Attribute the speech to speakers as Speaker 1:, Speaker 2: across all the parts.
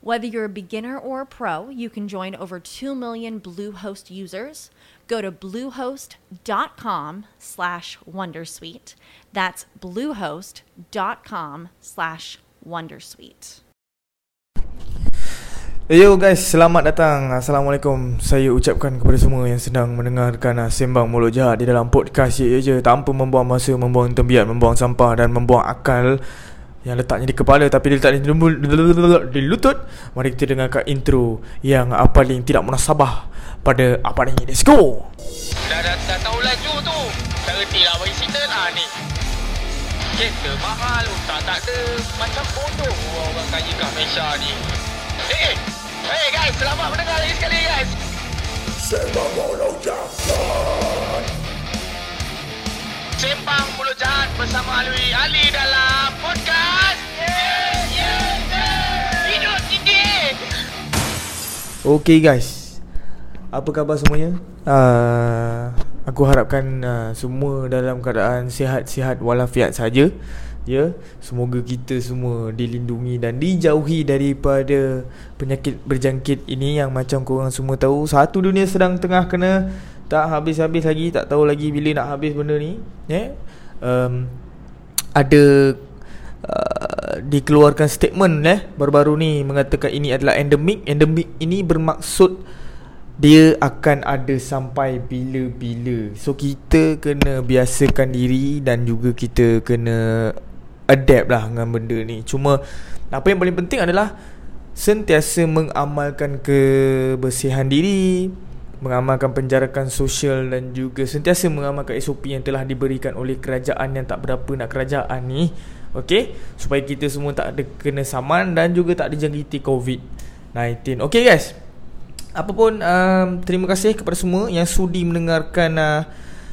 Speaker 1: Whether you're a beginner or a pro, you can join over 2 million Bluehost users. Go to bluehost.com slash wondersuite. That's bluehost.com slash wondersuite.
Speaker 2: Yo guys, selamat datang. Assalamualaikum. Saya ucapkan kepada semua yang sedang mendengarkan uh, Sembang Mulut Jahat di dalam podcast ye je tanpa membuang masa, membuang tembiat, membuang sampah dan membuang akal yang letaknya di kepala tapi dia letaknya di, di lutut. Mari kita dengarkan intro yang paling tidak munasabah pada apa ni. Let's go.
Speaker 3: Dah, dah, dah tahu laju tu. Tak reti lah bagi signal lah ni. Kereta mahal, tak tak ada. Macam bodoh orang kaya kat Malaysia ni. Eh, eh, hey guys, selamat mendengar lagi sekali guys.
Speaker 2: Sembang Mulut Jahat.
Speaker 3: Sembang Mulut Jahat bersama Alwi Ali dalam podcast. Yeah, yeah, yeah. Hidup tinggi.
Speaker 2: Okay guys Apa khabar semuanya? Uh, aku harapkan uh, semua dalam keadaan sihat-sihat walafiat saja. Ya, semoga kita semua dilindungi dan dijauhi daripada penyakit berjangkit ini yang macam korang semua tahu satu dunia sedang tengah kena tak habis-habis lagi, tak tahu lagi bila nak habis benda ni. Ya. Yeah? Um, ada uh, dikeluarkan statement eh baru-baru ni mengatakan ini adalah endemik. Endemik ini bermaksud dia akan ada sampai bila-bila. So kita kena biasakan diri dan juga kita kena adapt lah dengan benda ni. Cuma apa yang paling penting adalah sentiasa mengamalkan kebersihan diri, mengamalkan penjarakan sosial dan juga sentiasa mengamalkan SOP yang telah diberikan oleh kerajaan yang tak berapa nak kerajaan ni. Okey, supaya kita semua tak ada kena saman dan juga tak dijangkiti COVID-19. Okey guys. Apapun um, terima kasih kepada semua yang sudi mendengarkan uh,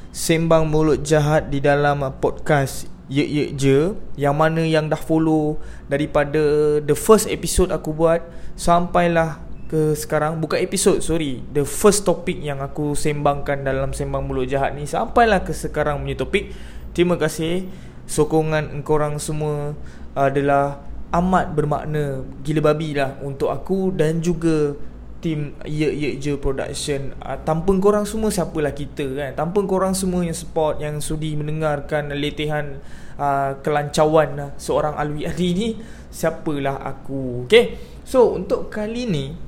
Speaker 2: sembang mulut jahat di dalam uh, podcast Ye Ye Je Yang mana yang dah follow Daripada The first episode aku buat Sampailah ke sekarang? Bukan episode sorry. The first topic yang aku sembangkan Dalam sembang mulut jahat ni Sampailah ke sekarang punya topik. Terima kasih. Sokongan korang semua Adalah Amat bermakna Gila babi lah Untuk aku Dan juga Tim Ye Ye Je Production. Uh, Tanpa korang semua Siapalah kita kan? Tanpa korang semua yang support Yang sudi mendengarkan Letihan uh, Kelancawan uh, Seorang Alwi Adi ni Siapalah aku Okay So untuk kali ni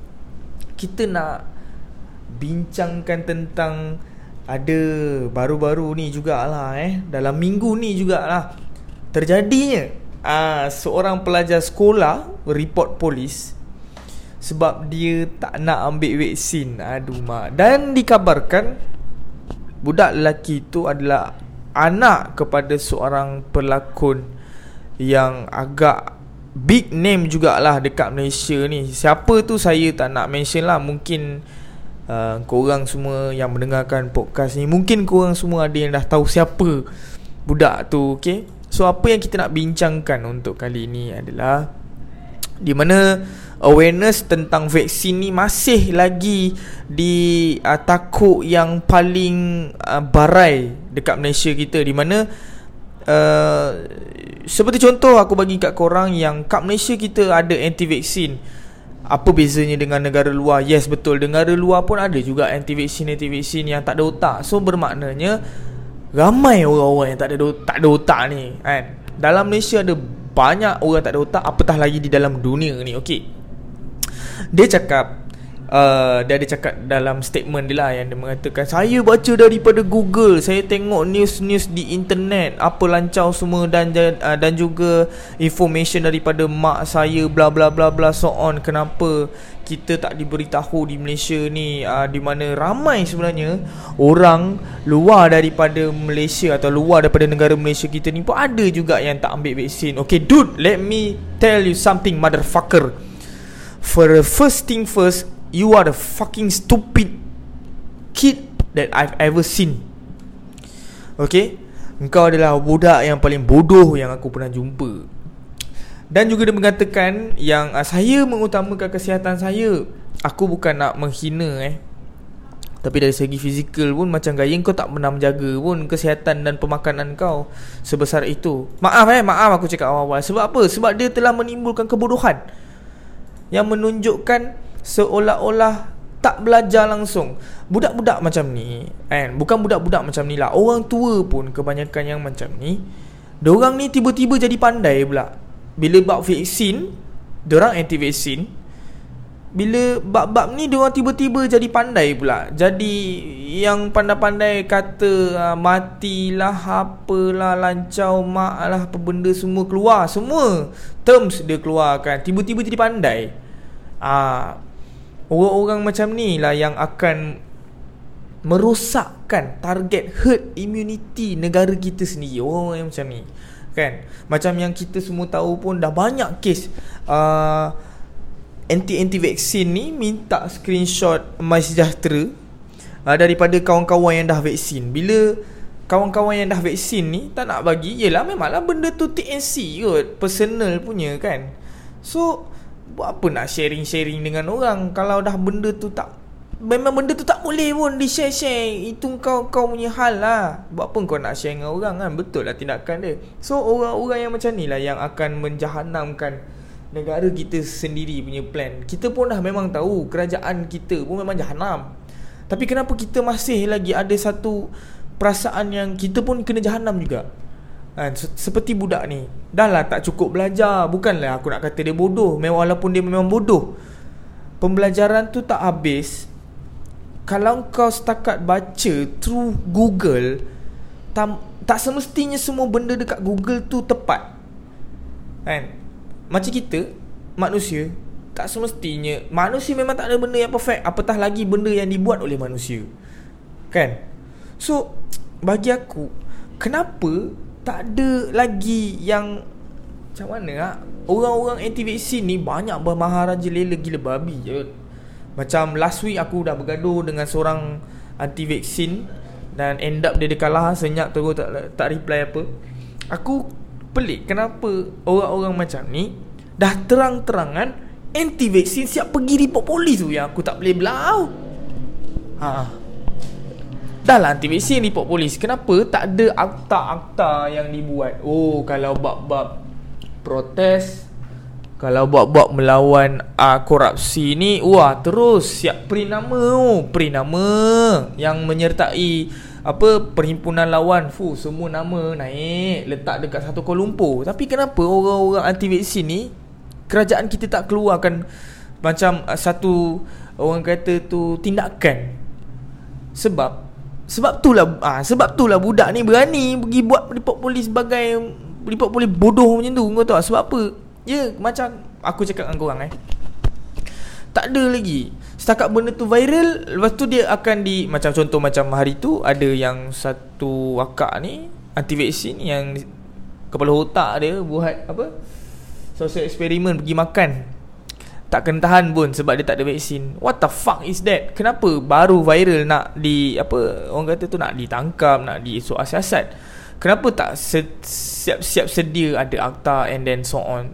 Speaker 2: Kita nak Bincangkan tentang Ada Baru-baru ni jugalah eh. Dalam minggu ni jugalah. Terjadinya uh, Seorang pelajar sekolah Report polis sebab dia tak nak ambil vaksin. Aduh mak. Dan dikabarkan Budak lelaki itu adalah Anak kepada seorang pelakon Yang agak Big name jugalah dekat Malaysia ni. Siapa tu saya tak nak mention lah. Mungkin uh, Korang semua yang mendengarkan podcast ni Mungkin korang semua ada yang dah tahu siapa Budak tu okay So apa yang kita nak bincangkan untuk kali ini adalah Di mana awareness tentang vaksin ni masih lagi di uh, takut yang paling uh, barai dekat Malaysia kita. Di mana uh, seperti contoh aku bagi kat korang yang kat Malaysia kita ada anti vaksin apa bezanya dengan negara luar? Yes betul. Negara luar pun ada juga anti vaksin anti vaksin yang tak ada otak. So bermaknanya ramai orang-orang yang tak ada tak ada otak ni kan? Dalam Malaysia ada banyak orang tak ada otak apatah lagi di dalam dunia ni okey? Dia cakap uh, Dia ada cakap dalam statement dia lah Yang dia mengatakan Saya baca daripada Google Saya tengok news-news di internet Apa lancau semua Dan uh, dan juga Information daripada mak saya Bla bla bla bla so on. Kenapa kita tak diberitahu di Malaysia ni uh, Di mana ramai sebenarnya Orang luar daripada Malaysia Atau luar daripada negara Malaysia kita ni pun Ada juga yang tak ambil vaksin. Okay dude Let me tell you something motherfucker. For the first thing first You are the fucking stupid Kid That I've ever seen Okay Engkau adalah budak yang paling bodoh Yang aku pernah jumpa dan juga dia mengatakan yang uh, saya mengutamakan kesihatan saya. Aku bukan nak menghina eh. Tapi dari segi fizikal pun macam gaya kau tak pernah menjaga pun kesihatan dan pemakanan kau sebesar itu. Maaf eh, maaf aku cakap awal-awal. Sebab apa? Sebab dia telah menimbulkan kebodohan. Yang menunjukkan seolah-olah tak belajar langsung. Budak-budak macam ni, kan? Bukan budak-budak macam ni lah. Orang tua pun kebanyakan yang macam ni. Diorang ni tiba-tiba jadi pandai pula bila bab vaksin Diorang anti vaksin Bila bab-bab ni Diorang tiba-tiba jadi pandai pula Jadi Yang pandai-pandai kata uh, Matilah Apalah Lancau Mak lah Apa benda semua keluar Semua Terms dia keluarkan Tiba-tiba jadi pandai uh, Orang-orang macam ni lah Yang akan Merosakkan Target herd immunity Negara kita sendiri. Orang-orang macam ni kan? Macam yang kita semua tahu pun dah banyak kes uh, anti-anti vaksin ni minta screenshot MySejahtera uh, daripada kawan-kawan yang dah vaksin. Bila kawan-kawan yang dah vaksin ni tak nak bagi yelah memanglah benda tu TNC kot personal punya kan? So buat apa nak sharing-sharing dengan orang? Kalau dah benda tu tak Memang benda tu tak boleh pun di share share Itu kau kau punya hal lah. Buat apa kau nak share dengan orang kan? Betul lah tindakan dia. So orang-orang yang macam ni lah Yang akan menjahanamkan Negara kita sendiri punya plan. Kita pun dah memang tahu Kerajaan kita pun memang jahanam. Tapi kenapa kita masih lagi ada satu Perasaan yang kita pun kena jahanam juga kan? Seperti budak ni. Dah lah tak cukup belajar. Bukanlah aku nak kata dia bodoh. Walaupun dia memang bodoh. Pembelajaran tu tak habis. Kalau kau setakat baca through Google tam, tak semestinya semua benda dekat Google tu tepat. Kan? Macam kita manusia tak semestinya manusia memang tak ada benda yang perfect. Apatah lagi benda yang dibuat oleh manusia. Kan? So bagi aku kenapa tak ada lagi yang macam mana ah orang-orang anti vaksin ni banyak bermaharaja lela gila babi je macam last week aku dah bergaduh dengan seorang anti vaksin dan end up dia dia kalah senyap terus tak tak reply apa. Aku pelik kenapa orang-orang macam ni dah terang-terangan anti vaksin siap pergi report polis tu yang aku tak boleh belau. Ha. Dah lah vaksin report polis. Kenapa tak ada akta-akta yang dibuat? Oh, kalau bab-bab protes kalau buat-buat melawan uh, korupsi ni Wah terus siap print nama oh, Print nama Yang menyertai apa perhimpunan lawan fu semua nama naik letak dekat satu Kuala Lumpur tapi kenapa orang-orang anti vaksin ni kerajaan kita tak keluarkan macam uh, satu orang kata tu tindakan sebab sebab tu lah ah, sebab tu lah budak ni berani pergi buat report polis sebagai report polis bodoh macam tu kau tahu sebab apa? Ya macam aku cakap dengan korang eh. Tak ada lagi. Setakat benda tu viral Lepas tu dia akan di Macam contoh macam hari tu Ada yang satu wakak ni Anti vaksin yang Kepala otak dia buat apa? Social eksperimen pergi makan Tak kena tahan pun sebab dia tak ada vaksin. What the fuck is that? Kenapa baru viral nak di Apa orang kata tu nak ditangkap Nak di soal siasat Kenapa tak siap-siap sedia ada akta and then so on?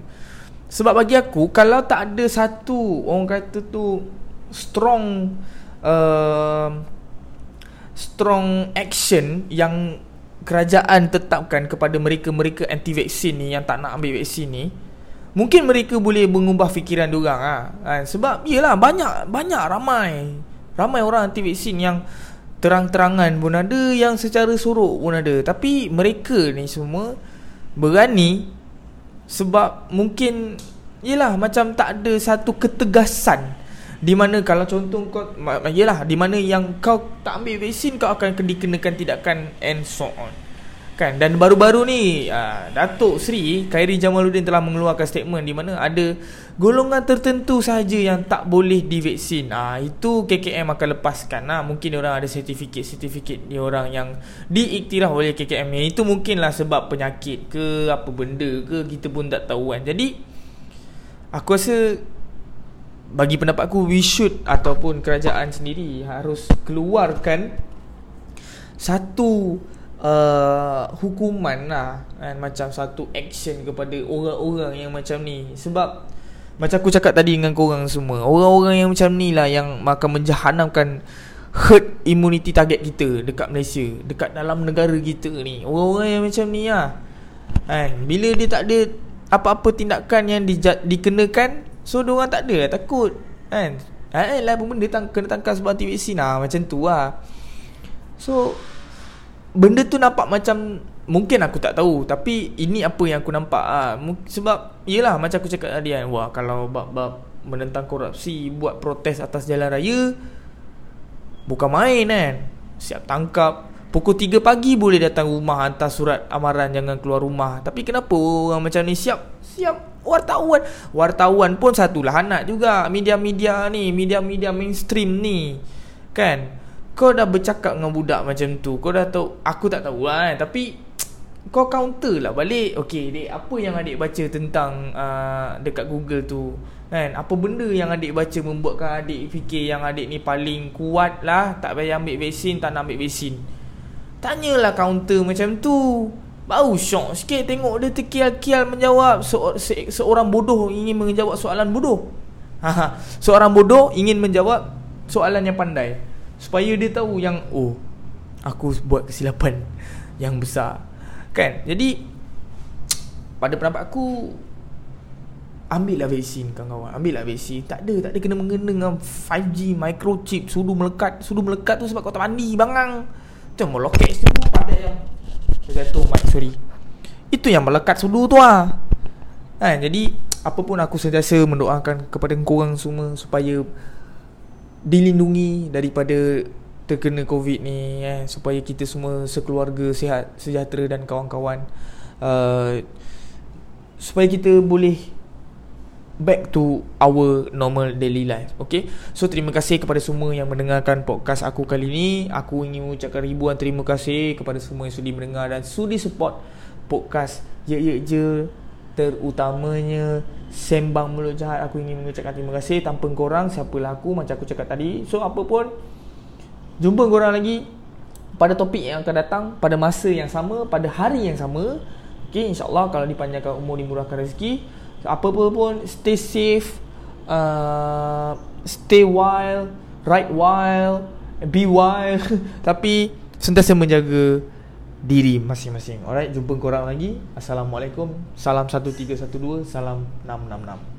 Speaker 2: Sebab bagi aku Kalau tak ada satu Orang kata tu Strong uh, Strong action Yang Kerajaan tetapkan Kepada mereka-mereka Anti-vaksin ni Yang tak nak ambil vaksin ni Mungkin mereka boleh Mengubah fikiran diorang ha? ha? Sebab Yelah banyak Banyak ramai Ramai orang anti-vaksin yang Terang-terangan pun ada Yang secara suruk pun ada Tapi mereka ni semua Berani sebab mungkin Yelah macam tak ada satu ketegasan Di mana kalau contoh kau Yalah Di mana yang kau tak ambil vaksin Kau akan dikenakan tindakan And so on Kan? Dan baru-baru ni uh, Datuk Sri Khairi Jamaluddin telah mengeluarkan statement Di mana ada Golongan tertentu sahaja Yang tak boleh divaksin. Uh, Itu KKM akan lepaskan. Uh, Mungkin orang ada sertifikat-sertifikat Dia orang yang Diiktiraf oleh KKM Itu mungkinlah sebab penyakit ke Apa benda ke Kita pun tak tahu kan. Jadi Aku rasa bagi pendapat aku we should ataupun kerajaan sendiri harus keluarkan satu uh, hukuman lah kan macam satu action kepada orang-orang yang macam ni. Sebab macam aku cakap tadi dengan korang semua orang-orang yang macam ni lah yang akan menjahanamkan herd immunity target kita dekat Malaysia dekat dalam negara kita ni. Orang-orang yang macam ni lah kan. Bila dia tak ada apa-apa tindakan yang di, dikenakan So orang tak ada lah takut Kan. Eh lah pun benda tang- kena tangkap sebab anti vaksin lah Macam tu lah. So Benda tu nampak macam Mungkin aku tak tahu Tapi ini apa yang aku nampak lah Sebab Yelah macam aku cakap tadi kan Wah kalau bab-bab Menentang korupsi Buat protes atas jalan raya Bukan main kan? Siap tangkap. Pukul 3 pagi boleh datang rumah Hantar surat amaran Jangan keluar rumah. Tapi kenapa orang macam ni? Siap Siap wartawan. Wartawan pun satulah anak juga media-media ni media-media mainstream ni kan kau dah bercakap dengan budak macam tu kau dah tahu aku tak tahu lah kan. Tapi kau counter lah balik. Okey dek apa yang adik baca tentang uh, dekat google tu? Kan? Apa benda yang adik baca membuatkan adik fikir yang adik ni paling kuat lah? Tak payah ambil vaksin tak nak ambil vaksin. Tanyalah counter macam tu. Baru syok sikit tengok dia terkial-kial menjawab. Se se Seorang bodoh ingin menjawab soalan bodoh. Seorang bodoh ingin menjawab soalan yang pandai Supaya dia tahu yang Oh Aku buat kesilapan yang besar. Kan? Jadi Pada pendapat aku Ambil lah vaksin kawan-kawan. Ambil lah vaksin. Tak ada Tak ada kena-mengena dengan 5G Microchip Sudu melekat Sudu melekat tu sebab kau tak mandi Bangang. Macam mau loket situ Pada yang jatuh mic sorry. Itu yang melekat sudu tu lah kan? Jadi Apa pun aku sentiasa mendoakan Kepada korang semua Supaya Dilindungi Daripada Terkena covid ni eh, Supaya kita semua Sekeluarga sihat Sejahtera dan kawan-kawan. Uh, Supaya kita boleh back to our normal daily life Okay? So terima kasih kepada semua yang mendengarkan podcast aku kali ini Aku ingin mengucapkan ribuan terima kasih kepada semua yang sudi mendengar Dan sudi support podcast. Ye Ye Je Terutamanya Sembang Mulut Jahat Aku ingin mengucapkan terima kasih. Tanpa korang siapalah aku? Macam aku cakap tadi. So apa pun Jumpa korang lagi Pada topik yang akan datang Pada masa yang sama Pada hari yang sama. Okay insyaAllah kalau dipanjangkan umur dimurahkan rezeki. Apa-apa pun stay safe uh, stay wild right wild be wild. Tapi sentiasa menjaga diri masing-masing. Alright jumpa korang lagi. Assalamualaikum. Salam 1312 salam 666